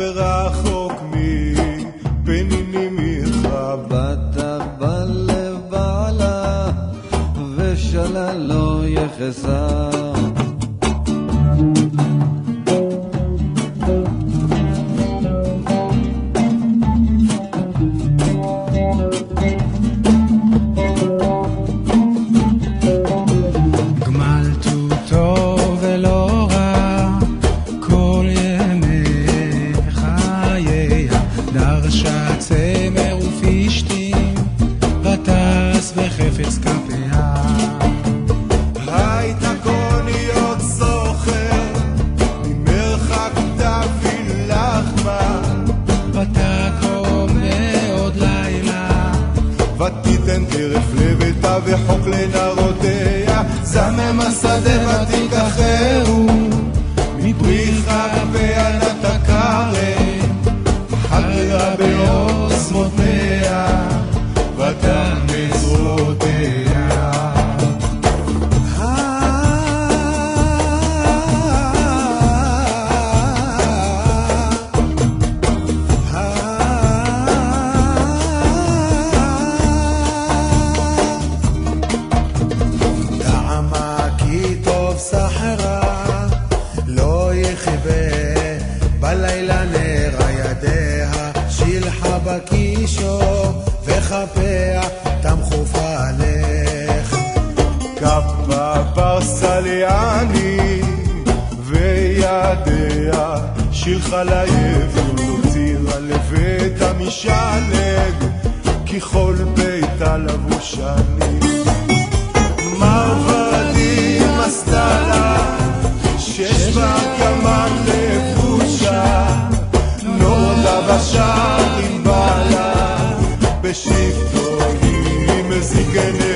ורחוק מפניני מחבא. תרבה לבעלה ושלל לא יחסה ותיתן טרף לביתה וחוק לנערותיה, זמם השדה ותיקחהו, מפרי כפיה נתקרם, חדרה בעוז וכפיה תמכופה לך. כפה פרסליאני וידיה שילחה ליבל הוצירה לביתה משלג ככל ביתה לבושני מרבדים עשתה לה שש בה גמל לבושה נורדה בעלה beschief, to im zigene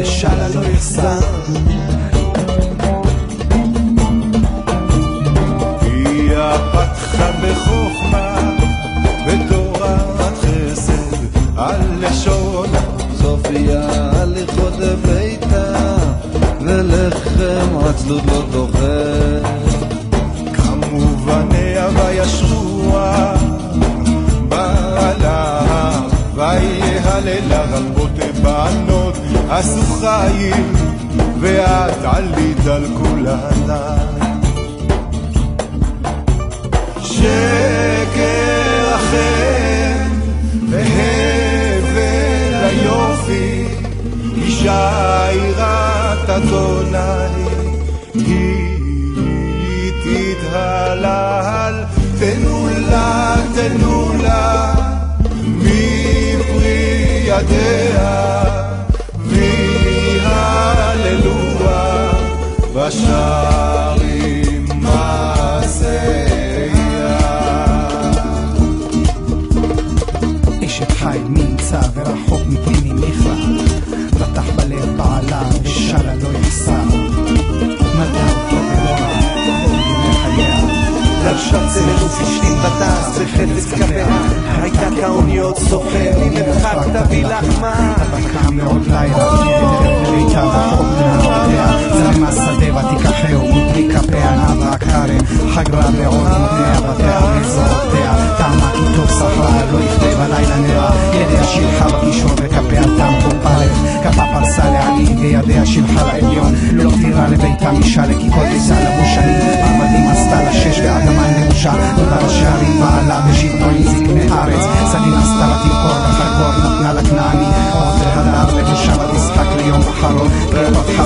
ושלה לא יחסר היא הפתחה בחוכמה, בתורת חסד, על לשונה. סופיה הליכות לביתה, ולחם עצלות לא דוחה. כמובניה וישרוה, בעלה, ויהללה רבות עשו חיים, ואת עלית על כולנה. שקר אחר, והבל היופי, אישה יראת אדוני, היא תתהלל, תנו לה, תנו לה, מפרי ידיה, כאוניות סוחר ממרחק תביא לחמה ותקם מעוד לילה. וביתה רחוק מנהרותיה זרם השדה ותיקחהו מפרי כפיה נאווה הכרם. חגרה בעוד מותניה בתיה מזרועותיה טעמה כי טוב שכרה לא יכבה בלילה נראה. ידיה שילחה בקישור וכפיה תם קופרת כפה פרסה לעני וידיה שילחה לעליון לא תירה לביתה משאלה כי כל ביתה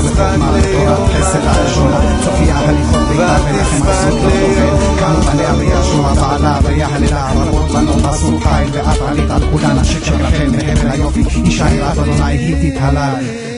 כי פתחה בחוכמה לתורת חסד הראשונה צופיה הליכות ביתה ולכן עשו לא תוכל קם עליה וישוע בעלה ויהללה רבות בנות עשו חיל ואת עלית על כולן השקר לכם מהבל היופי אישה יראת אדוני היא תתהלל